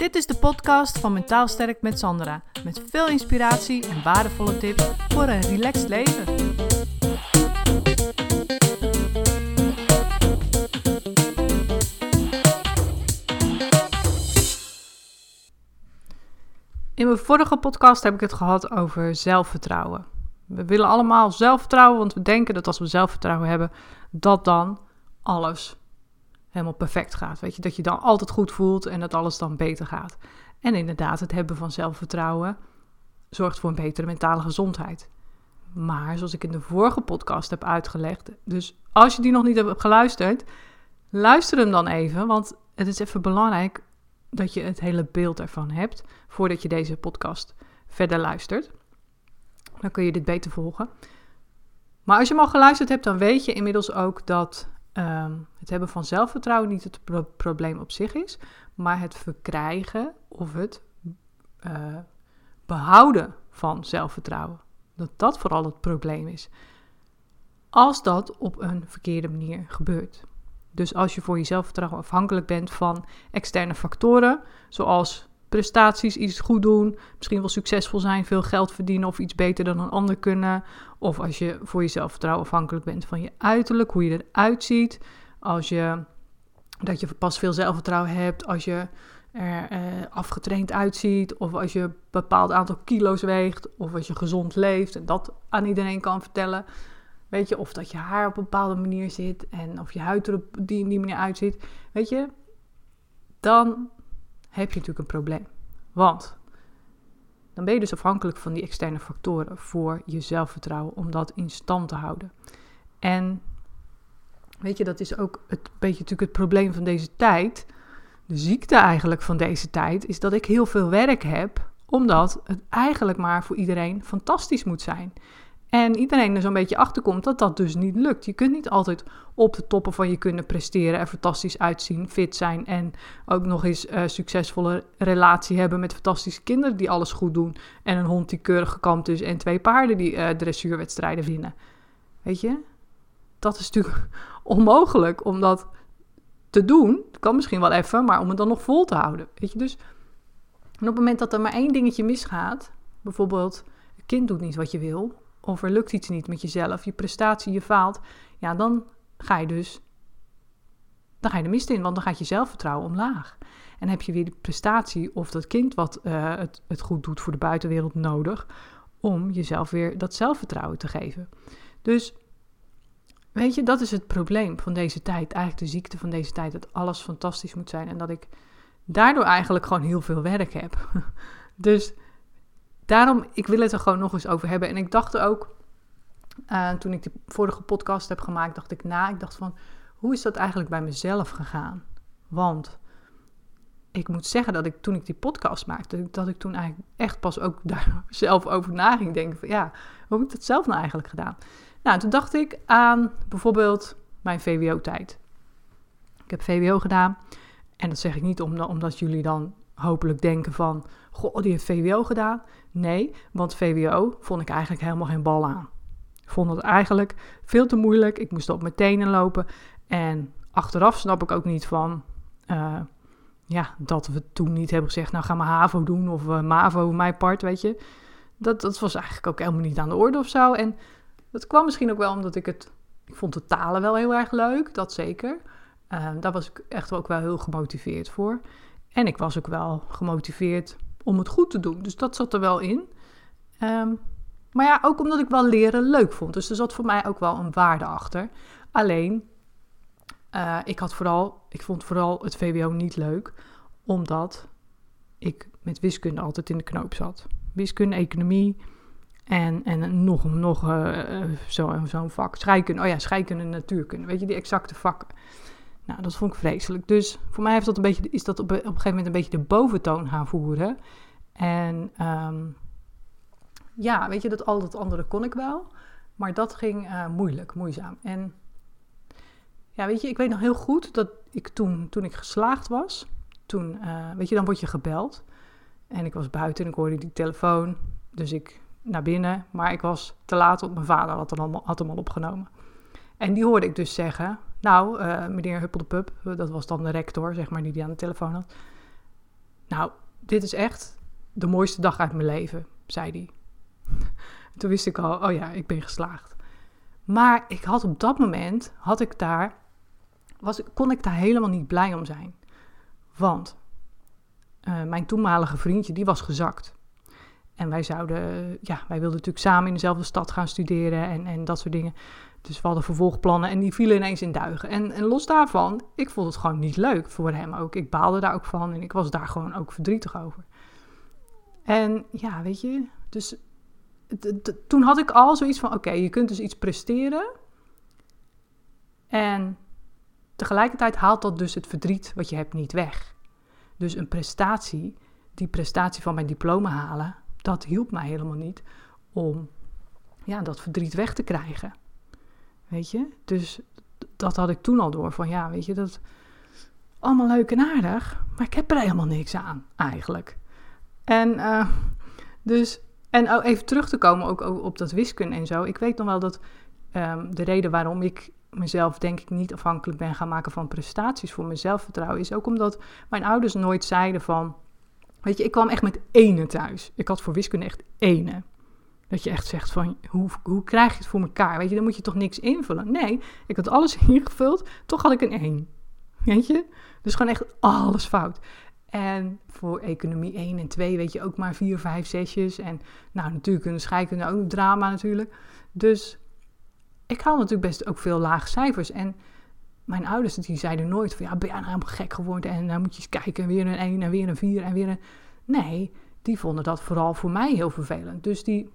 Dit is de podcast van Mentaal Sterk met Sandra. Met veel inspiratie en waardevolle tips voor een relaxed leven. In mijn vorige podcast heb ik het gehad over zelfvertrouwen. We willen allemaal zelfvertrouwen, want we denken dat als we zelfvertrouwen hebben, dat dan alles helemaal perfect gaat. Weet je, dat je dan altijd goed voelt en dat alles dan beter gaat. En inderdaad, het hebben van zelfvertrouwen zorgt voor een betere mentale gezondheid. Maar zoals ik in de vorige podcast heb uitgelegd, dus als je die nog niet hebt geluisterd, luister hem dan even, want het is even belangrijk dat je het hele beeld ervan hebt voordat je deze podcast verder luistert. Dan kun je dit beter volgen. Maar als je hem al geluisterd hebt, dan weet je inmiddels ook dat Ehm, het hebben van zelfvertrouwen niet het probleem op zich is, maar het verkrijgen of het uh, behouden van zelfvertrouwen. Dat dat vooral het probleem is. Als dat op een verkeerde manier gebeurt. Dus als je voor je zelfvertrouwen afhankelijk bent van externe factoren, zoals prestaties, iets goed doen, misschien wel succesvol zijn, veel geld verdienen of iets beter dan een ander kunnen. Of als je voor je zelfvertrouwen afhankelijk bent van je uiterlijk, hoe je eruit ziet. Als je dat je pas veel zelfvertrouwen hebt als je er eh, afgetraind uitziet, of als je een bepaald aantal kilo's weegt, of als je gezond leeft en dat aan iedereen kan vertellen. Weet je, of dat je haar op een bepaalde manier zit en of je huid er op die, die manier uitziet. Weet je, dan heb je natuurlijk een probleem. Want dan ben je dus afhankelijk van die externe factoren voor je zelfvertrouwen om dat in stand te houden. En weet je, dat is ook het beetje natuurlijk het probleem van deze tijd. De ziekte eigenlijk van deze tijd is dat ik heel veel werk heb, omdat het eigenlijk maar voor iedereen fantastisch moet zijn. En iedereen er zo'n beetje achter komt dat dat dus niet lukt. Je kunt niet altijd op de toppen van je kunnen presteren, er fantastisch uitzien, fit zijn en ook nog eens uh, succesvolle relatie hebben met fantastische kinderen die alles goed doen. En een hond die keurig gekamd is en twee paarden die uh, dressuurwedstrijden winnen. Weet je? Dat is natuurlijk onmogelijk om dat te doen. Kan misschien wel even, maar om het dan nog vol te houden. Weet je? Dus op het moment dat er maar één dingetje misgaat, bijvoorbeeld, kind doet niet wat je wil of er lukt iets niet met jezelf, je prestatie, je faalt, ja, dan ga je dus dan ga je de mist in, want dan gaat je zelfvertrouwen omlaag. En heb je weer de prestatie of dat kind wat uh, het, het goed doet voor de buitenwereld nodig om jezelf weer dat zelfvertrouwen te geven. Dus weet je, dat is het probleem van deze tijd, eigenlijk de ziekte van deze tijd, dat alles fantastisch moet zijn en dat ik daardoor eigenlijk gewoon heel veel werk heb. dus daarom, ik wil het er gewoon nog eens over hebben. En ik dacht ook, uh, toen ik de vorige podcast heb gemaakt, dacht ik na. Ik dacht van, hoe is dat eigenlijk bij mezelf gegaan? Want ik moet zeggen dat ik toen ik die podcast maakte, dat ik toen eigenlijk echt pas ook daar zelf over na ging denken. Van, ja, hoe heb ik dat zelf nou eigenlijk gedaan? Nou, toen dacht ik aan bijvoorbeeld mijn VWO-tijd. Ik heb VWO gedaan. En dat zeg ik niet omdat jullie dan hopelijk denken van, goh, die heeft VWO gedaan. Nee, want VWO vond ik eigenlijk helemaal geen bal aan. Ik vond het eigenlijk veel te moeilijk. Ik moest op mijn tenen lopen. En achteraf snap ik ook niet van, uh, ja, dat we toen niet hebben gezegd, nou ga maar HAVO doen of uh, MAVO, mijn part, weet je. Dat, dat was eigenlijk ook helemaal niet aan de orde of zo. En dat kwam misschien ook wel omdat ik het, ik vond de talen wel heel erg leuk, dat zeker. Uh, daar was ik echt ook wel heel gemotiveerd voor. En ik was ook wel gemotiveerd om het goed te doen. Dus dat zat er wel in. Um, maar ja, ook omdat ik wel leren leuk vond. Dus er zat voor mij ook wel een waarde achter. Alleen, uh, ik had vooral, ik vond vooral het VWO niet leuk, omdat ik met wiskunde altijd in de knoop zat. Wiskunde, economie en, en nog, nog uh, zo'n zo vak. Scheikunde, oh ja, scheikunde en natuurkunde. Weet je, die exacte vakken. Nou, dat vond ik vreselijk. Dus voor mij heeft dat een beetje, is dat op, een gegeven moment een beetje de boventoon gaan voeren. En um, ja, weet je, dat al dat andere kon ik wel. Maar dat ging uh, moeilijk, moeizaam. En ja, weet je, ik weet nog heel goed dat ik toen, toen ik geslaagd was, toen, uh, weet je, dan word je gebeld. En ik was buiten en ik hoorde die telefoon. Dus ik naar binnen, maar ik was te laat, want mijn vader had hem al, had hem al opgenomen. En die hoorde ik dus zeggen, nou, uh, meneer Huppeldepup, dat was dan de rector, zeg maar, die die aan de telefoon had. nou, dit is echt de mooiste dag uit mijn leven, zei hij. Toen wist ik al, oh ja, ik ben geslaagd. Maar ik had op dat moment, had ik daar, was, kon ik daar helemaal niet blij om zijn. Want uh, mijn toenmalige vriendje, die was gezakt. En wij zouden, ja, wij wilden natuurlijk samen in dezelfde stad gaan studeren en, en dat soort dingen. Dus we hadden vervolgplannen en die vielen ineens in duigen. En, en los daarvan, ik vond het gewoon niet leuk voor hem ook. Ik baalde daar ook van en ik was daar gewoon ook verdrietig over. En ja, weet je, dus toen had ik al zoiets van: oké, je kunt dus iets presteren. En tegelijkertijd haalt dat dus het verdriet wat je hebt niet weg. Dus een prestatie, die prestatie van mijn diploma halen, dat hielp mij helemaal niet om ja, dat verdriet weg te krijgen. Weet je? Dus dat had ik toen al door. Van ja, weet je, dat allemaal leuk en aardig. Maar ik heb er helemaal niks aan, eigenlijk. En uh, dus, en oh, even terug te komen ook op dat wiskunde en zo. Ik weet nog wel dat um, de reden waarom ik mezelf denk ik niet afhankelijk ben gaan maken van prestaties voor mijn zelfvertrouwen, is ook omdat mijn ouders nooit zeiden van, weet je, ik kwam echt met ene thuis. Ik had voor wiskunde echt ene. Dat je echt zegt van, hoe, hoe krijg je het voor elkaar? Weet je, dan moet je toch niks invullen? Nee, ik had alles ingevuld, toch had ik een 1. Weet je? Dus gewoon echt alles fout. En voor economie 1 en 2 weet je ook maar 4, 5, 6'jes. En nou, natuurlijk een scheikunde ook drama natuurlijk. Dus ik haal natuurlijk best ook veel lage cijfers. En mijn ouders die zeiden nooit van, ja, ben jij nou helemaal gek geworden? En dan moet je eens kijken, weer een 1 en weer een 4 en weer een... Nee, die vonden dat vooral voor mij heel vervelend. Dus die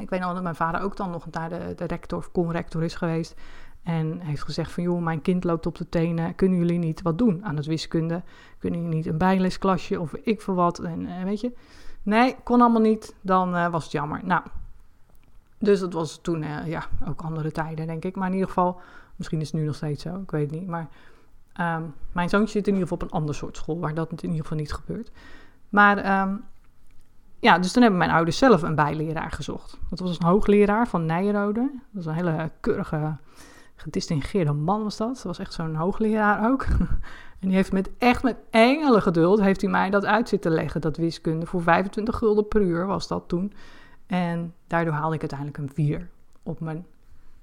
ik weet nog dat mijn vader ook dan nog naar de, de rector of conrector is geweest. En heeft gezegd van, joh, mijn kind loopt op de tenen. Kunnen jullie niet wat doen aan het wiskunde? Kunnen jullie niet een bijlesklasje of ik voor wat? En uh, weet je, nee, kon allemaal niet. Dan uh, was het jammer. Nou, dus dat was toen, uh, ja, ook andere tijden, denk ik. Maar in ieder geval, misschien is het nu nog steeds zo, ik weet het niet. Maar um, mijn zoontje zit in ieder geval op een ander soort school, waar dat in ieder geval niet gebeurt. Maar um, ja, dus toen hebben mijn ouders zelf een bijleraar gezocht. Dat was een hoogleraar van Nijrode. Dat was een hele keurige, gedistingeerde man was dat. Dat was echt zo'n hoogleraar ook. En die heeft met echt met engelen geduld, heeft hij mij dat uit zitten leggen, dat wiskunde. Voor 25 gulden per uur was dat toen. En daardoor haalde ik uiteindelijk een 4 op mijn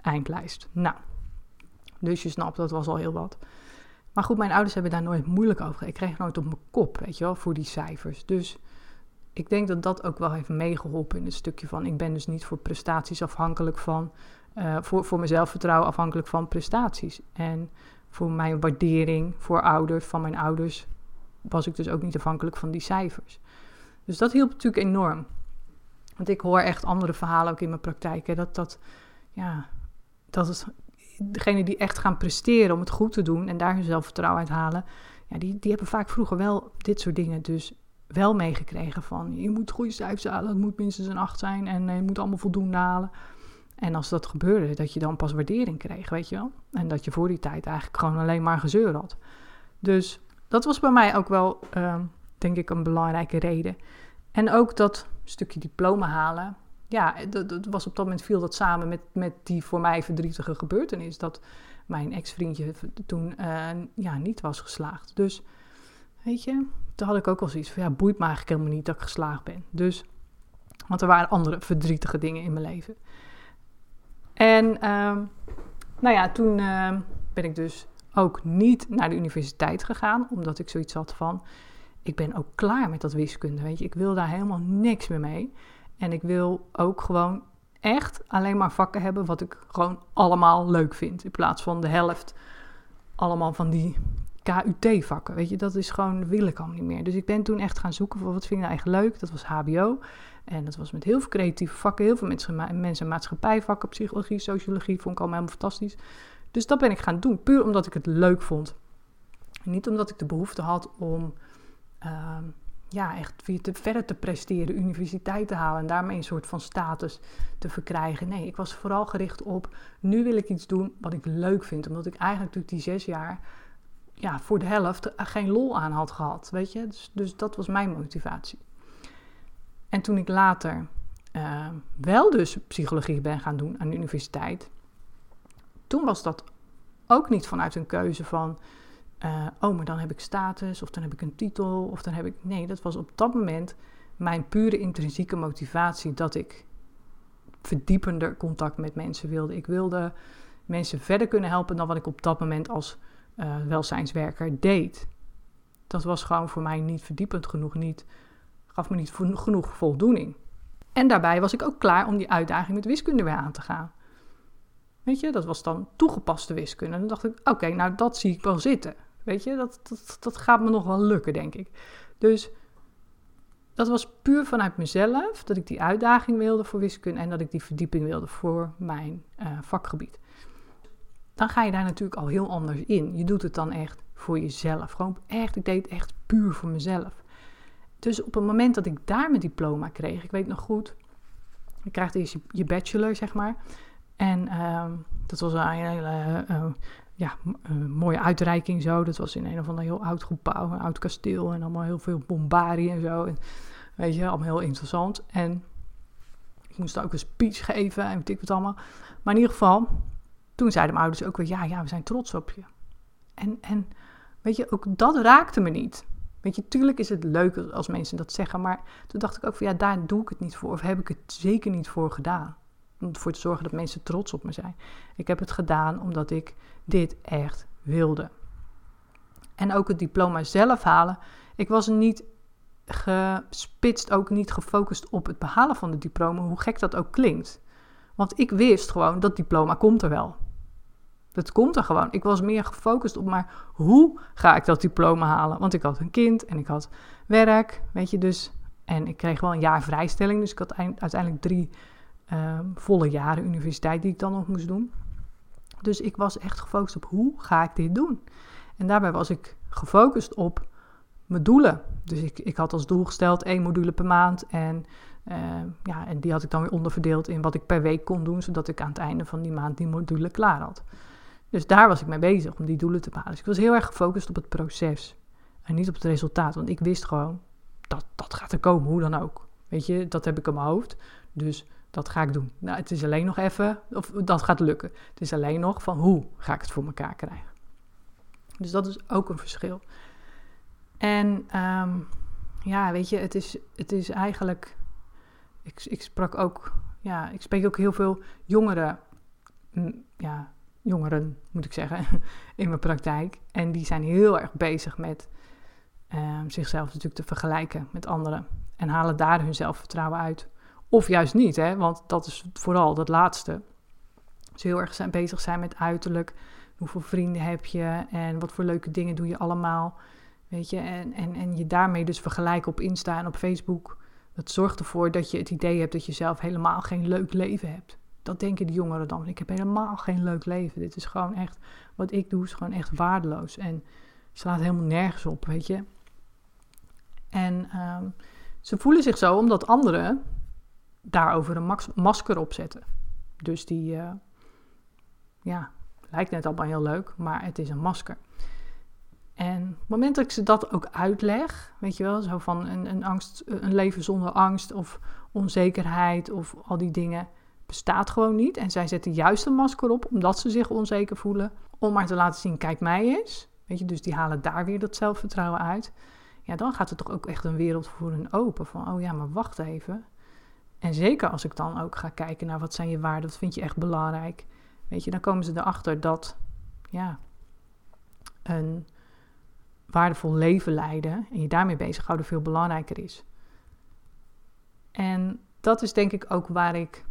eindlijst. Nou, dus je snapt, dat was al heel wat. Maar goed, mijn ouders hebben daar nooit moeilijk over. Ik kreeg nooit op mijn kop, weet je wel, voor die cijfers. Dus ik denk dat dat ook wel heeft meegeholpen in het stukje van ik ben dus niet voor prestaties afhankelijk van, uh, voor, voor mijn zelfvertrouwen afhankelijk van prestaties. En voor mijn waardering voor ouders, van mijn ouders, was ik dus ook niet afhankelijk van die cijfers. Dus dat hielp natuurlijk enorm. Want ik hoor echt andere verhalen ook in mijn praktijk. Hè, dat, dat, ja, dat het, degenen die echt gaan presteren om het goed te doen en daar hun zelfvertrouwen uit halen, ja, die, die hebben vaak vroeger wel dit soort dingen dus wel meegekregen van je moet goede cijfers halen, het moet minstens een 8 zijn en je moet allemaal voldoende halen. En als dat gebeurde, dat je dan pas waardering kreeg, weet je wel. En dat je voor die tijd eigenlijk gewoon alleen maar gezeur had. Dus dat was bij mij ook wel, uh, denk ik, een belangrijke reden. En ook dat stukje diploma halen. Ja, dat, dat, was op dat moment viel dat samen met, met die voor mij verdrietige gebeurtenis. Dat mijn ex-vriendje toen uh, ja, niet was geslaagd. Dus weet je, toen had ik ook al zoiets van, ja, boeit me eigenlijk helemaal niet dat ik geslaagd ben. Dus, want er waren andere verdrietige dingen in mijn leven. En, uh, nou ja, toen uh, ben ik dus ook niet naar de universiteit gegaan, omdat ik zoiets had van, ik ben ook klaar met dat wiskunde, weet je. Ik wil daar helemaal niks meer mee. En ik wil ook gewoon echt alleen maar vakken hebben wat ik gewoon allemaal leuk vind. In plaats van de helft allemaal van die KUT-vakken. Weet je, dat is gewoon, wil ik allemaal niet meer. Dus ik ben toen echt gaan zoeken voor wat vind ik nou eigenlijk leuk. Dat was HBO. En dat was met heel veel creatieve vakken, heel veel mensen, mensen maatschappijvakken, psychologie, sociologie, vond ik allemaal helemaal fantastisch. Dus dat ben ik gaan doen, puur omdat ik het leuk vond. niet omdat ik de behoefte had om uh, ja, echt weer te, verder te presteren, universiteit te halen en daarmee een soort van status te verkrijgen. Nee, ik was vooral gericht op, nu wil ik iets doen wat ik leuk vind. Omdat ik eigenlijk toen die zes jaar ja, voor de helft geen lol aan had gehad, weet je. Dus, dus dat was mijn motivatie. En toen ik later uh, wel dus psychologie ben gaan doen aan de universiteit, toen was dat ook niet vanuit een keuze van uh, oh, maar dan heb ik status, of dan heb ik een titel, of dan heb ik. Nee, dat was op dat moment mijn pure intrinsieke motivatie dat ik verdiepender contact met mensen wilde. Ik wilde mensen verder kunnen helpen dan wat ik op dat moment als uh, welzijnswerker deed. Dat was gewoon voor mij niet verdiepend genoeg, niet, gaf me niet genoeg voldoening. En daarbij was ik ook klaar om die uitdaging met wiskunde weer aan te gaan. Weet je, dat was dan toegepaste wiskunde. Dan dacht ik, oké, nou dat zie ik wel zitten. Weet je, dat, dat, dat gaat me nog wel lukken, denk ik. Dus dat was puur vanuit mezelf dat ik die uitdaging wilde voor wiskunde en dat ik die verdieping wilde voor mijn uh, vakgebied. Dan ga je daar natuurlijk al heel anders in. Je doet het dan echt voor jezelf. Gewoon echt, ik deed het echt puur voor mezelf. Dus op het moment dat ik daar mijn diploma kreeg, ik weet nog goed, je krijgt eerst je, bachelor, zeg maar. En uh, dat was een hele uh, ja, mooie uitreiking zo. Dat was in een of ander heel oud gebouw, een oud kasteel en allemaal heel veel bombarie en zo. En, weet je, allemaal heel interessant. En ik moest ook een speech geven en weet ik wat allemaal. Maar in ieder geval, toen zeiden mijn ouders ook weer, ja, ja, we zijn trots op je. En, en weet je, ook dat raakte me niet. Weet je, tuurlijk is het leuk als mensen dat zeggen, maar toen dacht ik ook van ja, daar doe ik het niet voor. Of heb ik het zeker niet voor gedaan. Om ervoor te zorgen dat mensen trots op me zijn. Ik heb het gedaan omdat ik dit echt wilde. En ook het diploma zelf halen. Ik was niet gespitst, ook niet gefocust op het behalen van het diploma, hoe gek dat ook klinkt. Want ik wist gewoon, dat diploma komt er wel. Dat komt er gewoon. Ik was meer gefocust op, maar hoe ga ik dat diploma halen? Want ik had een kind en ik had werk, weet je, dus. En ik kreeg wel een jaar vrijstelling, dus ik had uiteindelijk drie uh, volle jaren universiteit die ik dan nog moest doen. Dus ik was echt gefocust op hoe ga ik dit doen? En daarbij was ik gefocust op mijn doelen. Dus ik, ik had als doel gesteld één module per maand. En, uh, ja, en die had ik dan weer onderverdeeld in wat ik per week kon doen, zodat ik aan het einde van die maand die module klaar had. Dus daar was ik mee bezig om die doelen te behalen. Dus ik was heel erg gefocust op het proces en niet op het resultaat. Want ik wist gewoon, dat, dat gaat er komen, hoe dan ook. Weet je, dat heb ik in mijn hoofd. Dus dat ga ik doen. Nou, het is alleen nog even, of dat gaat lukken. Het is alleen nog van hoe ga ik het voor elkaar krijgen. Dus dat is ook een verschil. En um, ja, weet je, het is, het is eigenlijk. Ik, ik sprak ook, ja, ik spreek ook heel veel jongeren, ja, jongeren moet ik zeggen, in mijn praktijk. En die zijn heel erg bezig met um, zichzelf natuurlijk te vergelijken met anderen. En halen daar hun zelfvertrouwen uit. Of juist niet, hè? want dat is vooral dat laatste. Ze heel erg zijn, bezig zijn met uiterlijk. Hoeveel vrienden heb je en wat voor leuke dingen doe je allemaal. Weet je, en, en, en je daarmee dus vergelijken op Insta en op Facebook. Dat zorgt ervoor dat je het idee hebt dat je zelf helemaal geen leuk leven hebt. Dat denken die jongeren dan. Ik heb helemaal geen leuk leven. Dit is gewoon echt, wat ik doe is gewoon echt waardeloos. En slaat helemaal nergens op, weet je. En um, ze voelen zich zo omdat anderen daarover een masker opzetten. Dus die, uh, ja, lijkt net allemaal heel leuk, maar het is een masker. En op het moment dat ik ze dat ook uitleg, weet je wel, zo van een, een, angst, een leven zonder angst of onzekerheid of al die dingen, bestaat gewoon niet. En zij zetten juist een masker op omdat ze zich onzeker voelen, om maar te laten zien, kijk mij eens. Weet je, dus die halen daar weer dat zelfvertrouwen uit. Ja, dan gaat er toch ook echt een wereld voor hun open. Van, oh ja, maar wacht even. En zeker als ik dan ook ga kijken naar wat zijn je waarden, wat vind je echt belangrijk. Weet je, dan komen ze erachter dat, ja, een waardevol leven leiden en je daarmee bezighouden veel belangrijker is. En dat is denk ik ook waar ik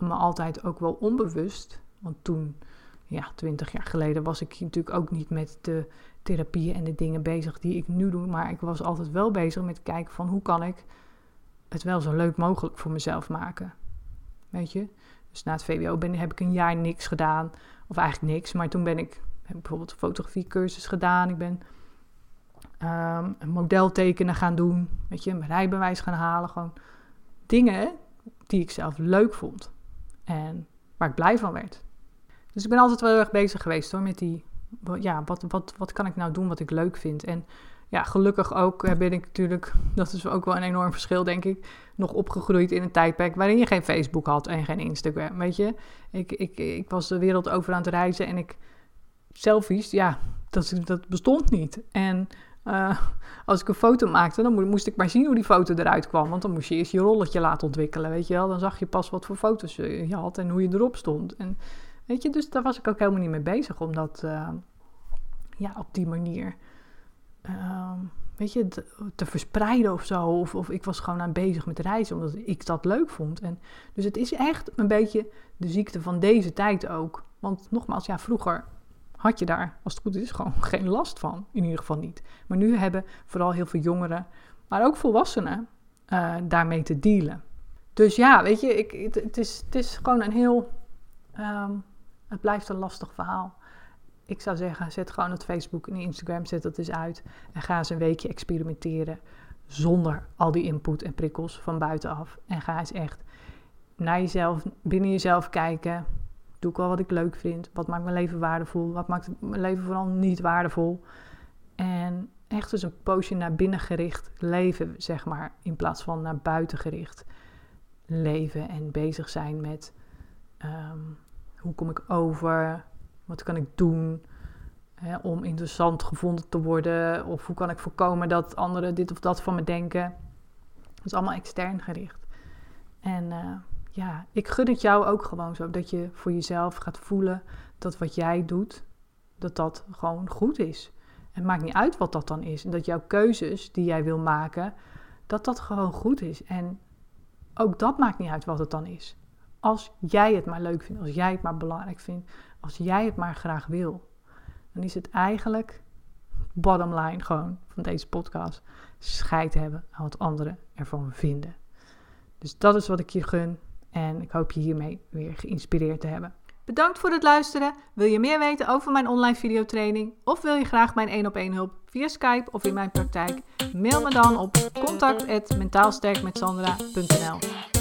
me altijd ook wel onbewust, want toen, ja, twintig jaar geleden was ik natuurlijk ook niet met de therapieën en de dingen bezig die ik nu doe, maar ik was altijd wel bezig met kijken van hoe kan ik het wel zo leuk mogelijk voor mezelf maken. Weet je? Dus na het VWO ben, heb ik een jaar niks gedaan, of eigenlijk niks, maar toen ben ik heb bijvoorbeeld fotografiecursus gedaan. Ik ben um, een model tekenen gaan doen. Weet je, rijbewijs gaan halen. Gewoon dingen die ik zelf leuk vond. En waar ik blij van werd. Dus ik ben altijd wel heel erg bezig geweest hoor, met die... Ja, wat, wat, wat kan ik nou doen wat ik leuk vind? En ja, gelukkig ook ben ik natuurlijk, dat is ook wel een enorm verschil, denk ik, nog opgegroeid in een tijdperk waarin je geen Facebook had en geen Instagram. Weet je, ik, ik, ik was de wereld over aan het reizen en ik selfies, ja, dat, dat bestond niet. En uh, als ik een foto maakte, dan moest ik maar zien hoe die foto eruit kwam. Want dan moest je eerst je rolletje laten ontwikkelen, weet je wel. Dan zag je pas wat voor foto's je had en hoe je erop stond. En weet je, dus daar was ik ook helemaal niet mee bezig om dat uh, ja, op die manier uh, weet je, te, te, verspreiden of zo. Of, of ik was gewoon aan bezig met reizen, omdat ik dat leuk vond. En, dus het is echt een beetje de ziekte van deze tijd ook. Want nogmaals, ja, vroeger had je daar, als het goed is, gewoon geen last van. In ieder geval niet. Maar nu hebben vooral heel veel jongeren, maar ook volwassenen, uh, daarmee te dealen. Dus ja, weet je, ik, het, is, het is gewoon een heel. Um, het blijft een lastig verhaal. Ik zou zeggen, zet gewoon het Facebook en Instagram, zet dat eens uit. En ga eens een weekje experimenteren. Zonder al die input en prikkels van buitenaf. En ga eens echt naar jezelf, binnen jezelf kijken. Doe ik wel wat ik leuk vind? Wat maakt mijn leven waardevol? Wat maakt mijn leven vooral niet waardevol? En echt eens een poosje naar binnen gericht leven, zeg maar, in plaats van naar buiten gericht leven en bezig zijn met um, hoe kom ik over, wat kan ik doen hè, om interessant gevonden te worden, of hoe kan ik voorkomen dat anderen dit of dat van me denken. Dat is allemaal extern gericht. En uh, ja, ik gun het jou ook gewoon zo. Dat je voor jezelf gaat voelen dat wat jij doet, dat dat gewoon goed is. Het maakt niet uit wat dat dan is. En dat jouw keuzes die jij wil maken, dat dat gewoon goed is. En ook dat maakt niet uit wat het dan is. Als jij het maar leuk vindt, als jij het maar belangrijk vindt, als jij het maar graag wil, dan is het eigenlijk bottom line gewoon van deze podcast scheid hebben aan wat anderen ervan vinden. Dus dat is wat ik je gun. En ik hoop je hiermee weer geïnspireerd te hebben. Bedankt voor het luisteren. Wil je meer weten over mijn online videotraining of wil je graag mijn 1 op 1 hulp via Skype of in mijn praktijk? Mail me dan op contact@mentaalsterkmetsandra.nl.